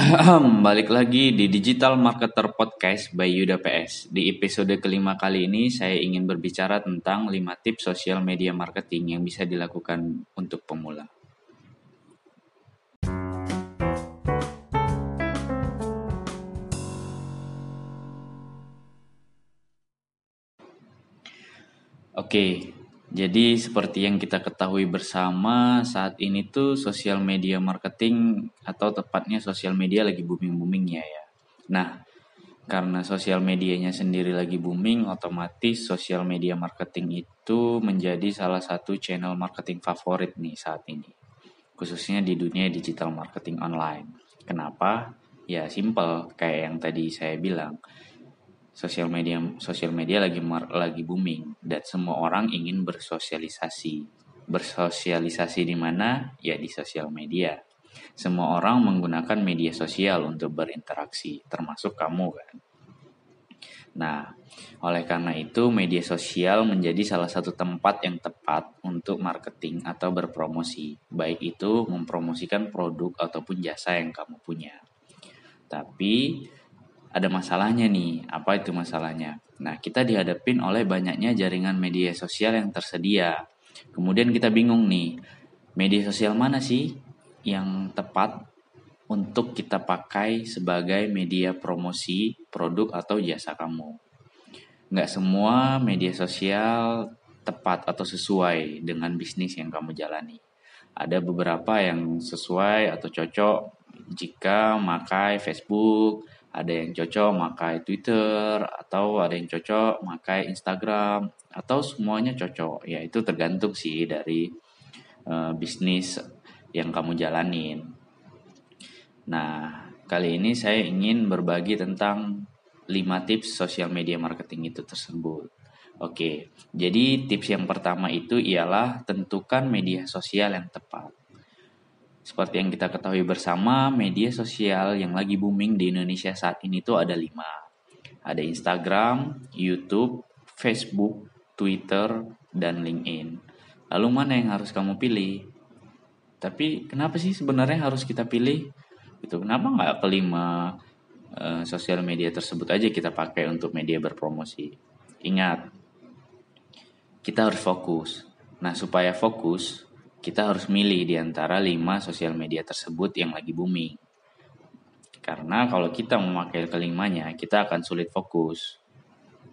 Balik lagi di Digital Marketer Podcast by Yuda PS. Di episode kelima kali ini saya ingin berbicara tentang 5 tips sosial media marketing yang bisa dilakukan untuk pemula. Oke, jadi seperti yang kita ketahui bersama saat ini tuh sosial media marketing atau tepatnya sosial media lagi booming-boomingnya ya. Nah, karena sosial medianya sendiri lagi booming, otomatis sosial media marketing itu menjadi salah satu channel marketing favorit nih saat ini. Khususnya di dunia digital marketing online. Kenapa? Ya simple, kayak yang tadi saya bilang sosial media sosial media lagi lagi booming dan semua orang ingin bersosialisasi. Bersosialisasi di mana? Ya di sosial media. Semua orang menggunakan media sosial untuk berinteraksi, termasuk kamu kan. Nah, oleh karena itu media sosial menjadi salah satu tempat yang tepat untuk marketing atau berpromosi, baik itu mempromosikan produk ataupun jasa yang kamu punya. Tapi ada masalahnya nih. Apa itu masalahnya? Nah, kita dihadapin oleh banyaknya jaringan media sosial yang tersedia. Kemudian kita bingung nih, media sosial mana sih yang tepat untuk kita pakai sebagai media promosi produk atau jasa kamu. Nggak semua media sosial tepat atau sesuai dengan bisnis yang kamu jalani. Ada beberapa yang sesuai atau cocok jika memakai Facebook, ada yang cocok pakai Twitter atau ada yang cocok pakai Instagram atau semuanya cocok ya itu tergantung sih dari uh, bisnis yang kamu jalanin. Nah, kali ini saya ingin berbagi tentang 5 tips sosial media marketing itu tersebut. Oke, jadi tips yang pertama itu ialah tentukan media sosial yang tepat. Seperti yang kita ketahui bersama, media sosial yang lagi booming di Indonesia saat ini tuh ada lima. Ada Instagram, YouTube, Facebook, Twitter, dan LinkedIn. Lalu mana yang harus kamu pilih? Tapi kenapa sih sebenarnya harus kita pilih? Itu kenapa nggak kelima uh, sosial media tersebut aja kita pakai untuk media berpromosi? Ingat, kita harus fokus. Nah, supaya fokus, kita harus milih di antara lima sosial media tersebut yang lagi booming. Karena kalau kita memakai kelimanya, kita akan sulit fokus.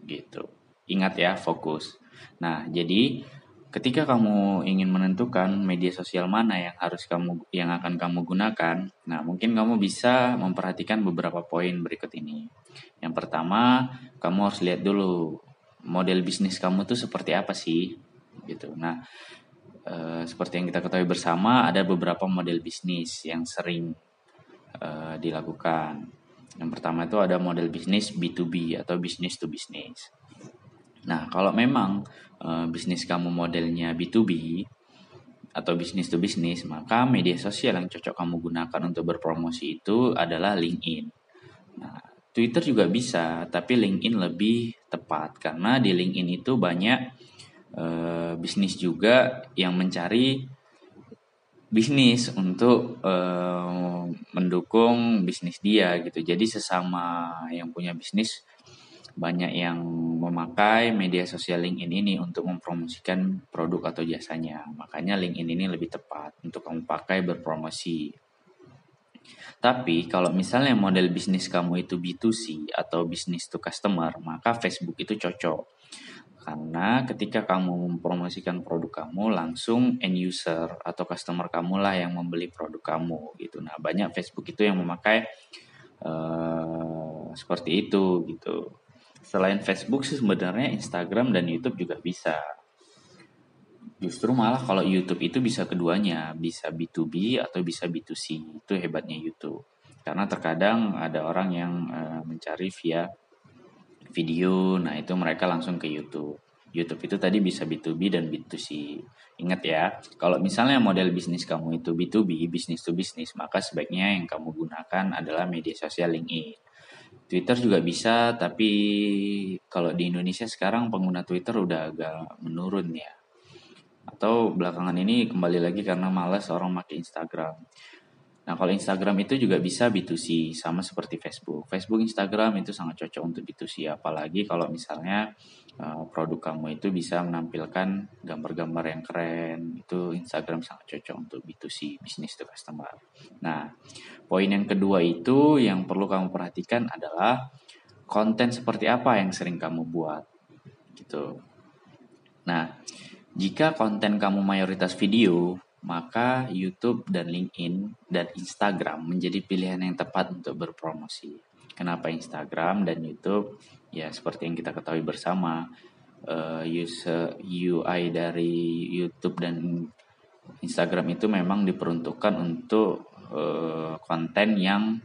Gitu. Ingat ya, fokus. Nah, jadi ketika kamu ingin menentukan media sosial mana yang harus kamu yang akan kamu gunakan, nah mungkin kamu bisa memperhatikan beberapa poin berikut ini. Yang pertama, kamu harus lihat dulu model bisnis kamu tuh seperti apa sih, gitu. Nah, Eh, seperti yang kita ketahui bersama, ada beberapa model bisnis yang sering uh, dilakukan. Yang pertama itu ada model bisnis B2B atau business to business. Nah, kalau memang uh, bisnis kamu modelnya B2B atau bisnis to business, maka media sosial yang cocok kamu gunakan untuk berpromosi itu adalah LinkedIn. Nah, Twitter juga bisa, tapi LinkedIn lebih tepat karena di LinkedIn itu banyak uh, bisnis juga yang mencari bisnis untuk uh, mendukung bisnis dia gitu. Jadi sesama yang punya bisnis banyak yang memakai media sosial LinkedIn ini untuk mempromosikan produk atau jasanya. Makanya LinkedIn ini lebih tepat untuk kamu pakai berpromosi. Tapi kalau misalnya model bisnis kamu itu B2C atau bisnis to customer, maka Facebook itu cocok. Karena ketika kamu mempromosikan produk kamu, langsung end user atau customer kamu lah yang membeli produk kamu gitu. Nah, banyak Facebook itu yang memakai uh, seperti itu gitu. Selain Facebook sih sebenarnya Instagram dan YouTube juga bisa. Justru malah kalau YouTube itu bisa keduanya, bisa B2B atau bisa B2C. Itu hebatnya YouTube. Karena terkadang ada orang yang uh, mencari via video, nah itu mereka langsung ke YouTube. YouTube itu tadi bisa B2B dan B2C. Ingat ya, kalau misalnya model bisnis kamu itu B2B, bisnis to bisnis, maka sebaiknya yang kamu gunakan adalah media sosial LinkedIn. Twitter juga bisa, tapi kalau di Indonesia sekarang pengguna Twitter udah agak menurun ya. Atau belakangan ini kembali lagi karena malas orang pakai Instagram. Nah, kalau Instagram itu juga bisa B2C, sama seperti Facebook. Facebook, Instagram itu sangat cocok untuk B2C, apalagi kalau misalnya uh, produk kamu itu bisa menampilkan gambar-gambar yang keren, itu Instagram sangat cocok untuk B2C, business to customer. Nah, poin yang kedua itu yang perlu kamu perhatikan adalah konten seperti apa yang sering kamu buat. Gitu. Nah, jika konten kamu mayoritas video, maka YouTube dan LinkedIn dan Instagram menjadi pilihan yang tepat untuk berpromosi. Kenapa Instagram dan YouTube? Ya seperti yang kita ketahui bersama, uh, user UI dari YouTube dan Instagram itu memang diperuntukkan untuk uh, konten yang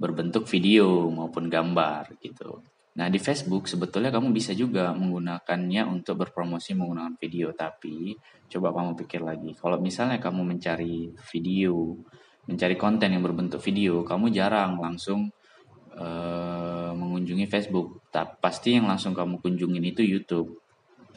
berbentuk video maupun gambar gitu. Nah, di Facebook sebetulnya kamu bisa juga menggunakannya untuk berpromosi menggunakan video, tapi coba kamu pikir lagi. Kalau misalnya kamu mencari video, mencari konten yang berbentuk video, kamu jarang langsung uh, mengunjungi Facebook. Tapi pasti yang langsung kamu kunjungin itu YouTube.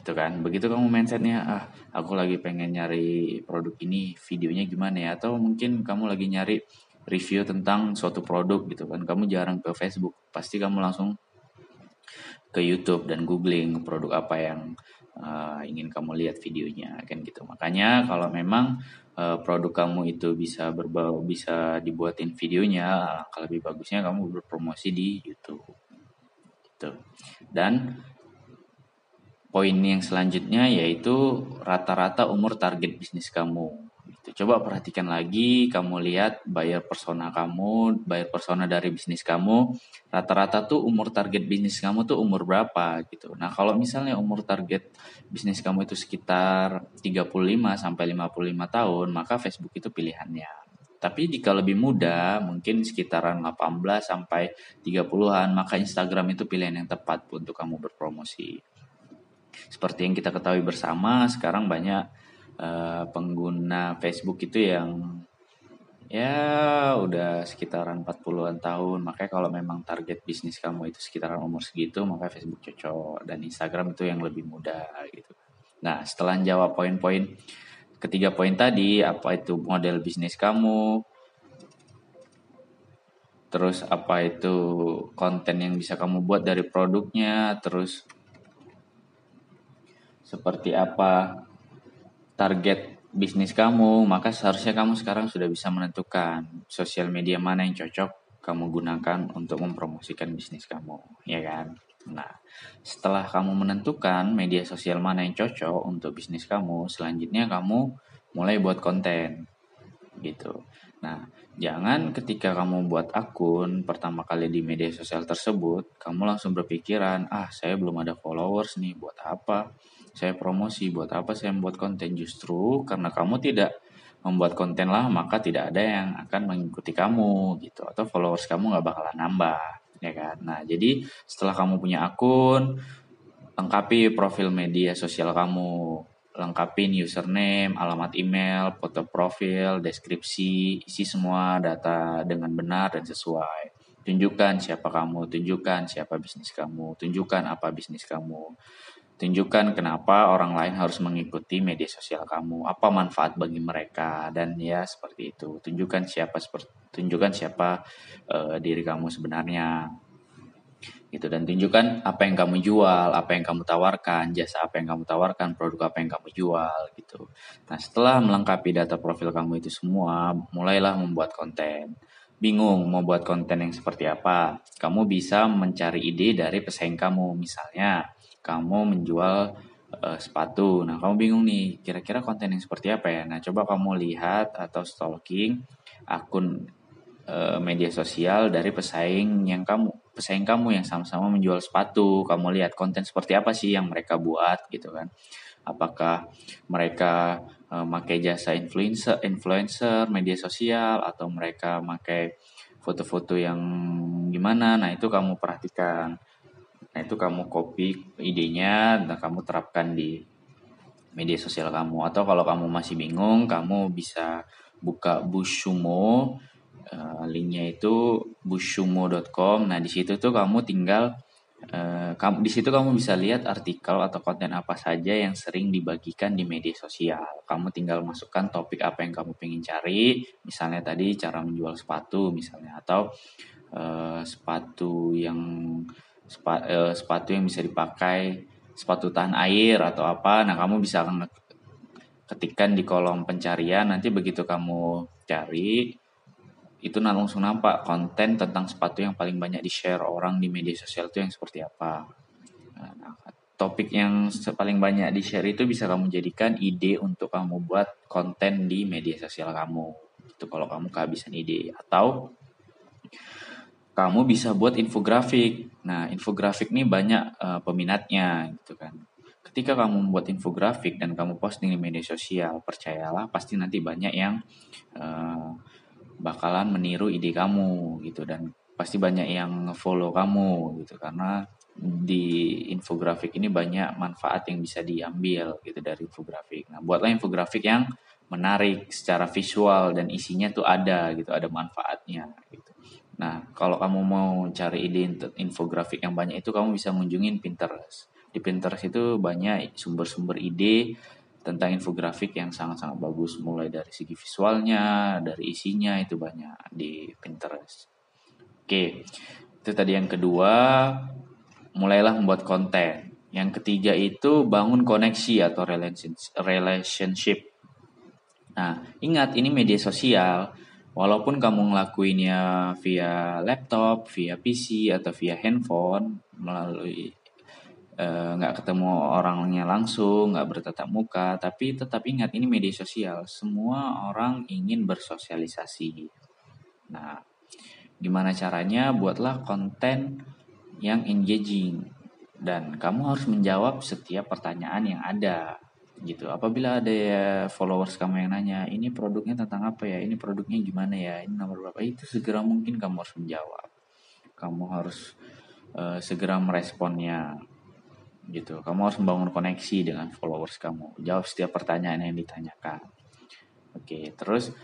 Gitu kan? Begitu kamu mindsetnya, ah, aku lagi pengen nyari produk ini, videonya gimana ya? Atau mungkin kamu lagi nyari review tentang suatu produk gitu kan. Kamu jarang ke Facebook, pasti kamu langsung ke YouTube dan googling produk apa yang uh, ingin kamu lihat videonya kan gitu. Makanya kalau memang uh, produk kamu itu bisa berbau bisa dibuatin videonya, kalau lebih bagusnya kamu berpromosi di YouTube. Gitu. Dan poin yang selanjutnya yaitu rata-rata umur target bisnis kamu. Gitu. Coba perhatikan lagi, kamu lihat buyer persona kamu, buyer persona dari bisnis kamu, rata-rata tuh umur target bisnis kamu tuh umur berapa gitu. Nah, kalau misalnya umur target bisnis kamu itu sekitar 35 sampai 55 tahun, maka Facebook itu pilihannya. Tapi jika lebih muda, mungkin sekitaran 18 sampai 30-an, maka Instagram itu pilihan yang tepat untuk kamu berpromosi. Seperti yang kita ketahui bersama, sekarang banyak uh, pengguna Facebook itu yang ya udah sekitaran 40-an tahun. Makanya kalau memang target bisnis kamu itu sekitaran umur segitu, maka Facebook cocok dan Instagram itu yang lebih mudah gitu. Nah, setelah jawab poin-poin ketiga poin tadi, apa itu model bisnis kamu, terus apa itu konten yang bisa kamu buat dari produknya, terus seperti apa target bisnis kamu, maka seharusnya kamu sekarang sudah bisa menentukan sosial media mana yang cocok kamu gunakan untuk mempromosikan bisnis kamu, ya kan? Nah, setelah kamu menentukan media sosial mana yang cocok untuk bisnis kamu, selanjutnya kamu mulai buat konten, gitu. Nah, jangan ketika kamu buat akun pertama kali di media sosial tersebut, kamu langsung berpikiran, ah saya belum ada followers nih, buat apa? Saya promosi. Buat apa saya membuat konten? Justru karena kamu tidak membuat konten lah maka tidak ada yang akan mengikuti kamu gitu. Atau followers kamu nggak bakalan nambah ya kan? Nah jadi setelah kamu punya akun lengkapi profil media sosial kamu. Lengkapin username, alamat email, foto profil, deskripsi, isi semua data dengan benar dan sesuai. Tunjukkan siapa kamu, tunjukkan siapa bisnis kamu, tunjukkan apa bisnis kamu. Tunjukkan kenapa orang lain harus mengikuti media sosial kamu, apa manfaat bagi mereka dan ya seperti itu. Tunjukkan siapa tunjukkan siapa uh, diri kamu sebenarnya. Gitu dan tunjukkan apa yang kamu jual, apa yang kamu tawarkan, jasa apa yang kamu tawarkan, produk apa yang kamu jual gitu. Nah, setelah melengkapi data profil kamu itu semua, mulailah membuat konten bingung mau buat konten yang seperti apa, kamu bisa mencari ide dari pesaing kamu. Misalnya, kamu menjual uh, sepatu. Nah, kamu bingung nih, kira-kira konten yang seperti apa ya? Nah, coba kamu lihat atau stalking akun uh, media sosial dari pesaing yang kamu pesaing kamu yang sama-sama menjual sepatu. Kamu lihat konten seperti apa sih yang mereka buat gitu kan? Apakah mereka uh, jasa influencer, influencer media sosial atau mereka pakai foto-foto yang gimana? Nah, itu kamu perhatikan. Nah, itu kamu copy idenya dan kamu terapkan di media sosial kamu. Atau kalau kamu masih bingung, kamu bisa buka Bushumo. Uh, linknya itu bushumo.com. Nah, di situ tuh kamu tinggal Uh, kamu di situ kamu bisa lihat artikel atau konten apa saja yang sering dibagikan di media sosial. Kamu tinggal masukkan topik apa yang kamu pengen cari, misalnya tadi cara menjual sepatu misalnya atau uh, sepatu yang sepa, uh, sepatu yang bisa dipakai, sepatu tahan air atau apa. Nah, kamu bisa ketikkan di kolom pencarian nanti begitu kamu cari itu langsung nampak konten tentang sepatu yang paling banyak di share orang di media sosial itu yang seperti apa. Nah, topik yang paling banyak di share itu bisa kamu jadikan ide untuk kamu buat konten di media sosial kamu. Itu kalau kamu kehabisan ide atau kamu bisa buat infografik. Nah, infografik ini banyak uh, peminatnya gitu kan. Ketika kamu membuat infografik dan kamu posting di media sosial, percayalah pasti nanti banyak yang uh, bakalan meniru ide kamu gitu dan pasti banyak yang follow kamu gitu karena di infografik ini banyak manfaat yang bisa diambil gitu dari infografik. Nah, buatlah infografik yang menarik secara visual dan isinya tuh ada gitu, ada manfaatnya gitu. Nah, kalau kamu mau cari ide infografik yang banyak itu kamu bisa mengunjungi Pinterest. Di Pinterest itu banyak sumber-sumber ide tentang infografik yang sangat-sangat bagus mulai dari segi visualnya, dari isinya itu banyak di Pinterest. Oke, itu tadi yang kedua, mulailah membuat konten. Yang ketiga itu bangun koneksi atau relationship. Nah, ingat ini media sosial. Walaupun kamu ngelakuinnya via laptop, via PC, atau via handphone, melalui Eh, nggak uh, ketemu orangnya langsung, nggak bertatap muka, tapi tetap ingat ini media sosial. Semua orang ingin bersosialisasi. Nah, gimana caranya? Buatlah konten yang engaging dan kamu harus menjawab setiap pertanyaan yang ada gitu. Apabila ada ya followers kamu yang nanya, ini produknya tentang apa ya? Ini produknya gimana ya? Ini nomor berapa? Itu segera mungkin kamu harus menjawab. Kamu harus uh, segera meresponnya gitu. Kamu harus membangun koneksi dengan followers kamu. Jawab setiap pertanyaan yang ditanyakan. Oke, terus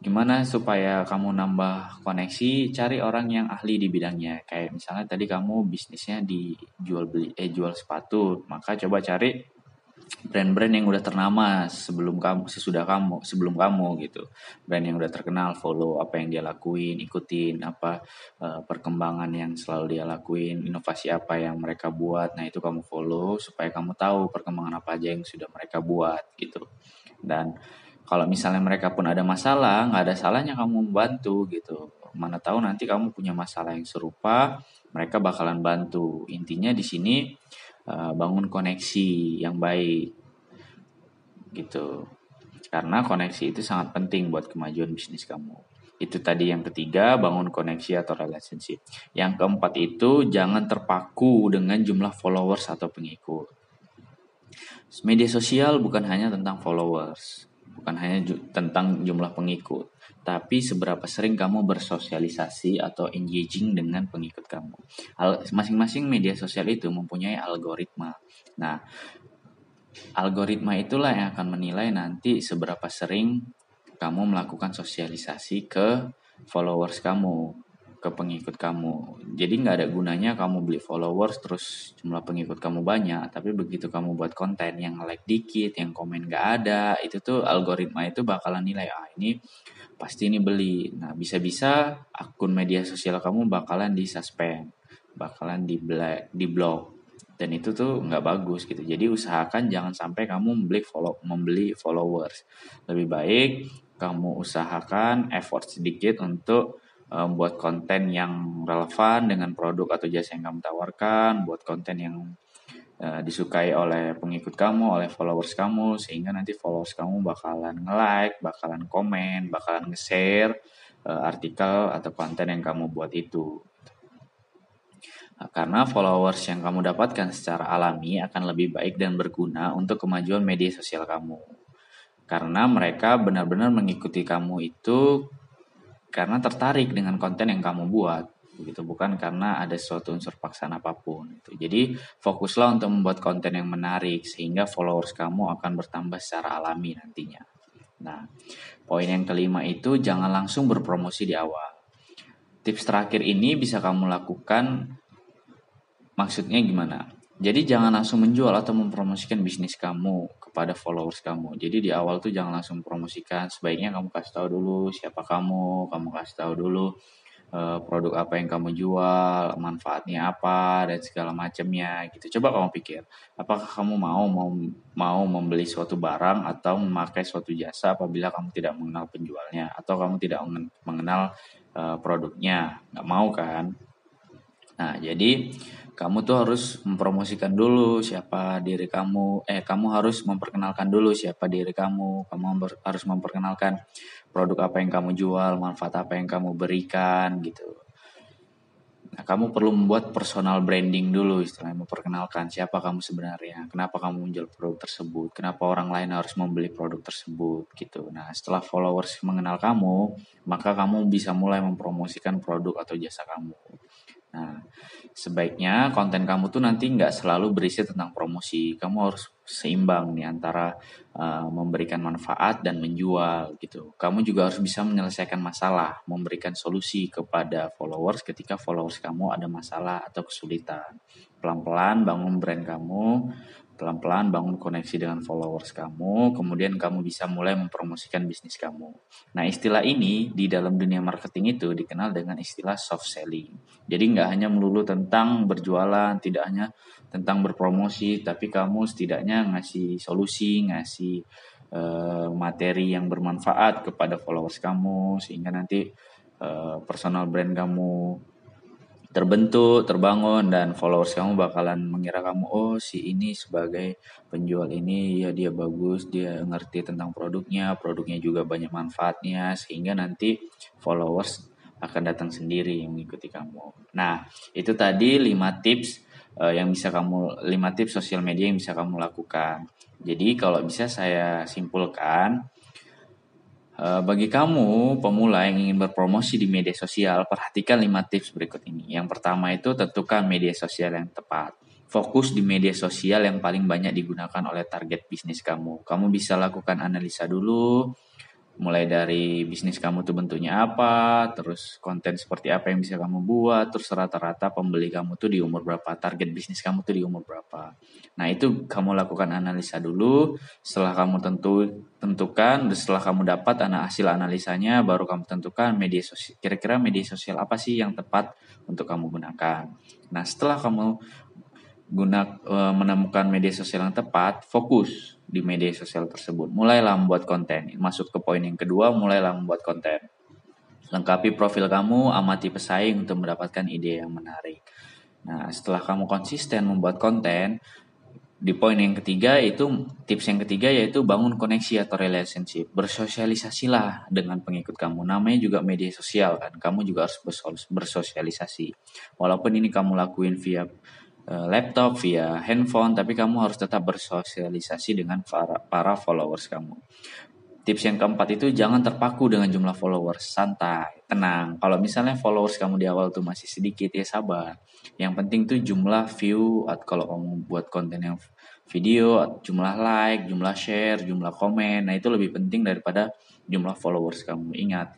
gimana supaya kamu nambah koneksi? Cari orang yang ahli di bidangnya. Kayak misalnya tadi kamu bisnisnya di jual beli eh jual sepatu, maka coba cari brand-brand yang udah ternama sebelum kamu sesudah kamu sebelum kamu gitu. Brand yang udah terkenal follow apa yang dia lakuin ikutin apa uh, perkembangan yang selalu dia lakuin inovasi apa yang mereka buat nah itu kamu follow supaya kamu tahu perkembangan apa aja yang sudah mereka buat gitu. Dan kalau misalnya mereka pun ada masalah nggak ada salahnya kamu membantu gitu. Mana tahu nanti kamu punya masalah yang serupa mereka bakalan bantu. Intinya di sini Eh, bangun koneksi yang baik gitu. Karena koneksi itu sangat penting buat kemajuan bisnis kamu. Itu tadi yang ketiga bangun koneksi atau relationship. Yang keempat itu jangan terpaku dengan jumlah followers atau pengikut. Media sosial bukan hanya tentang followers bukan hanya ju tentang jumlah pengikut tapi seberapa sering kamu bersosialisasi atau engaging dengan pengikut kamu. Masing-masing media sosial itu mempunyai algoritma. Nah, algoritma itulah yang akan menilai nanti seberapa sering kamu melakukan sosialisasi ke followers kamu, ke pengikut kamu. Jadi nggak ada gunanya kamu beli followers terus jumlah pengikut kamu banyak, tapi begitu kamu buat konten yang like dikit, yang komen nggak ada, itu tuh algoritma itu bakalan nilai ah ini pasti ini beli. Nah bisa-bisa akun media sosial kamu bakalan di suspend, bakalan di black, di block. Dan itu tuh nggak bagus gitu. Jadi usahakan jangan sampai kamu membeli follow, membeli followers. Lebih baik kamu usahakan effort sedikit untuk eh, konten yang relevan dengan produk atau jasa yang kamu tawarkan, buat konten yang uh, disukai oleh pengikut kamu, oleh followers kamu, sehingga nanti followers kamu bakalan nge-like, bakalan komen, bakalan nge-share uh, artikel atau konten yang kamu buat itu. Karena followers yang kamu dapatkan secara alami akan lebih baik dan berguna untuk kemajuan media sosial kamu. Karena mereka benar-benar mengikuti kamu itu karena tertarik dengan konten yang kamu buat begitu bukan karena ada suatu unsur paksaan apa pun itu. Jadi fokuslah untuk membuat konten yang menarik sehingga followers kamu akan bertambah secara alami nantinya. Nah, poin yang kelima itu jangan langsung berpromosi di awal. Tips terakhir ini bisa kamu lakukan Maksudnya gimana? Jadi jangan langsung menjual atau mempromosikan bisnis kamu kepada followers kamu. Jadi di awal tuh jangan langsung promosikan. Sebaiknya kamu kasih tahu dulu siapa kamu, kamu kasih tahu dulu uh, produk apa yang kamu jual, manfaatnya apa dan segala macamnya gitu. Coba kamu pikir, apakah kamu mau mau mau membeli suatu barang atau memakai suatu jasa apabila kamu tidak mengenal penjualnya atau kamu tidak mengenal uh, produknya? Nggak mau kan? Nah, jadi kamu tuh harus mempromosikan dulu siapa diri kamu. Eh, kamu harus memperkenalkan dulu siapa diri kamu. Kamu harus memperkenalkan produk apa yang kamu jual, manfaat apa yang kamu berikan gitu. Nah, kamu perlu membuat personal branding dulu istilahnya memperkenalkan siapa kamu sebenarnya, kenapa kamu menjual produk tersebut, kenapa orang lain harus membeli produk tersebut gitu. Nah, setelah followers mengenal kamu, maka kamu bisa mulai mempromosikan produk atau jasa kamu. Nah, sebaiknya konten kamu tuh nanti nggak selalu berisi tentang promosi. Kamu harus seimbang nih antara uh, memberikan manfaat dan menjual gitu. Kamu juga harus bisa menyelesaikan masalah, memberikan solusi kepada followers ketika followers kamu ada masalah atau kesulitan. Pelan-pelan bangun brand kamu, pelan-pelan bangun koneksi dengan followers kamu, kemudian kamu bisa mulai mempromosikan bisnis kamu. Nah, istilah ini di dalam dunia marketing itu dikenal dengan istilah soft selling. Jadi nggak hanya melulu tentang berjualan, tidak hanya tentang berpromosi, tapi kamu setidaknya ngasih solusi, ngasih uh, materi yang bermanfaat kepada followers kamu, sehingga nanti uh, personal brand kamu terbentuk, terbangun dan followers kamu bakalan mengira kamu oh si ini sebagai penjual ini ya dia bagus, dia ngerti tentang produknya, produknya juga banyak manfaatnya sehingga nanti followers akan datang sendiri mengikuti kamu. Nah, itu tadi 5 tips uh, yang bisa kamu 5 tips sosial media yang bisa kamu lakukan. Jadi kalau bisa saya simpulkan bagi kamu pemula yang ingin berpromosi di media sosial, perhatikan 5 tips berikut ini. Yang pertama itu tentukan media sosial yang tepat. Fokus di media sosial yang paling banyak digunakan oleh target bisnis kamu. Kamu bisa lakukan analisa dulu, mulai dari bisnis kamu tuh bentuknya apa, terus konten seperti apa yang bisa kamu buat, terus rata-rata pembeli kamu tuh di umur berapa, target bisnis kamu tuh di umur berapa. Nah itu kamu lakukan analisa dulu, setelah kamu tentu tentukan, setelah kamu dapat anak hasil analisanya, baru kamu tentukan media sosial, kira-kira media sosial apa sih yang tepat untuk kamu gunakan. Nah setelah kamu guna e, menemukan media sosial yang tepat, fokus di media sosial tersebut. Mulailah membuat konten. Masuk ke poin yang kedua, mulailah membuat konten. Lengkapi profil kamu, amati pesaing untuk mendapatkan ide yang menarik. Nah, setelah kamu konsisten membuat konten, di poin yang ketiga itu tips yang ketiga yaitu bangun koneksi atau relationship. Bersosialisasilah dengan pengikut kamu. Namanya juga media sosial kan. Kamu juga harus bersosialisasi. Walaupun ini kamu lakuin via Eh, laptop, via handphone, tapi kamu harus tetap bersosialisasi dengan para, para followers kamu. Tips yang keempat itu jangan terpaku dengan jumlah followers, santai, tenang. Kalau misalnya followers kamu di awal tuh masih sedikit ya sabar. Yang penting tuh jumlah view atau kalau kamu buat konten yang video, jumlah like, jumlah share, jumlah komen. Nah, itu lebih penting daripada jumlah followers kamu. Ingat,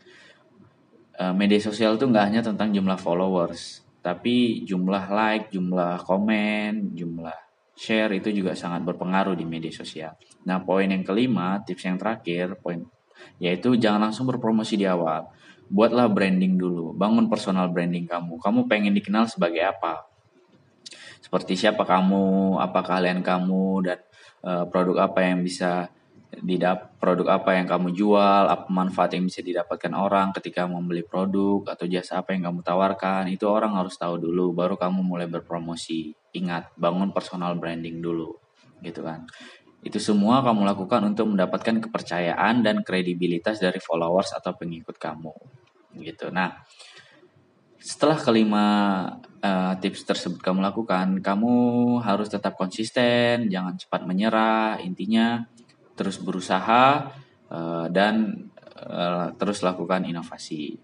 eh, media sosial tuh nggak hanya tentang jumlah followers, tapi jumlah like, jumlah komen, jumlah share itu juga sangat berpengaruh di media sosial. Nah, poin yang kelima, tips yang terakhir, poin yaitu jangan langsung berpromosi di awal. Buatlah branding dulu, bangun personal branding kamu. Kamu pengen dikenal sebagai apa? Seperti siapa kamu, apa kalian kamu, dan uh, produk apa yang bisa didap produk apa yang kamu jual, apa manfaat yang bisa didapatkan orang ketika membeli produk atau jasa apa yang kamu tawarkan, itu orang harus tahu dulu baru kamu mulai berpromosi. Ingat, bangun personal branding dulu. Gitu kan. Itu semua kamu lakukan untuk mendapatkan kepercayaan dan kredibilitas dari followers atau pengikut kamu. Gitu. Nah, setelah kelima uh, tips tersebut kamu lakukan, kamu harus tetap konsisten, jangan cepat menyerah. Intinya terus berusaha uh, dan uh, terus lakukan inovasi.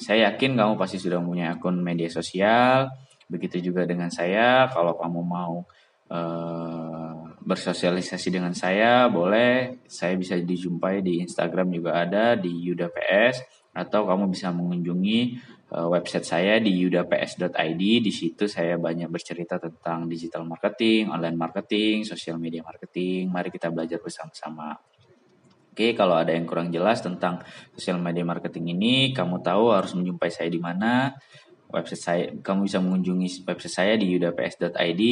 Saya yakin kamu pasti sudah punya akun media sosial. Begitu juga dengan saya. Kalau kamu mau uh, bersosialisasi dengan saya, boleh. Saya bisa dijumpai di Instagram juga ada di Yuda PS atau kamu bisa mengunjungi uh, website saya di yudaps.id. Di situ saya banyak bercerita tentang digital marketing, online marketing, social media marketing. Mari kita belajar bersama-sama. Oke, kalau ada yang kurang jelas tentang social media marketing ini, kamu tahu harus menjumpai saya di mana. Website saya, kamu bisa mengunjungi website saya di yudaps.id.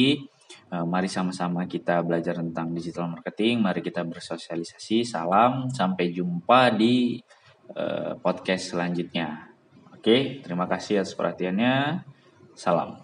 Uh, mari sama-sama kita belajar tentang digital marketing. Mari kita bersosialisasi. Salam, sampai jumpa di podcast selanjutnya. Oke, terima kasih atas perhatiannya. Salam.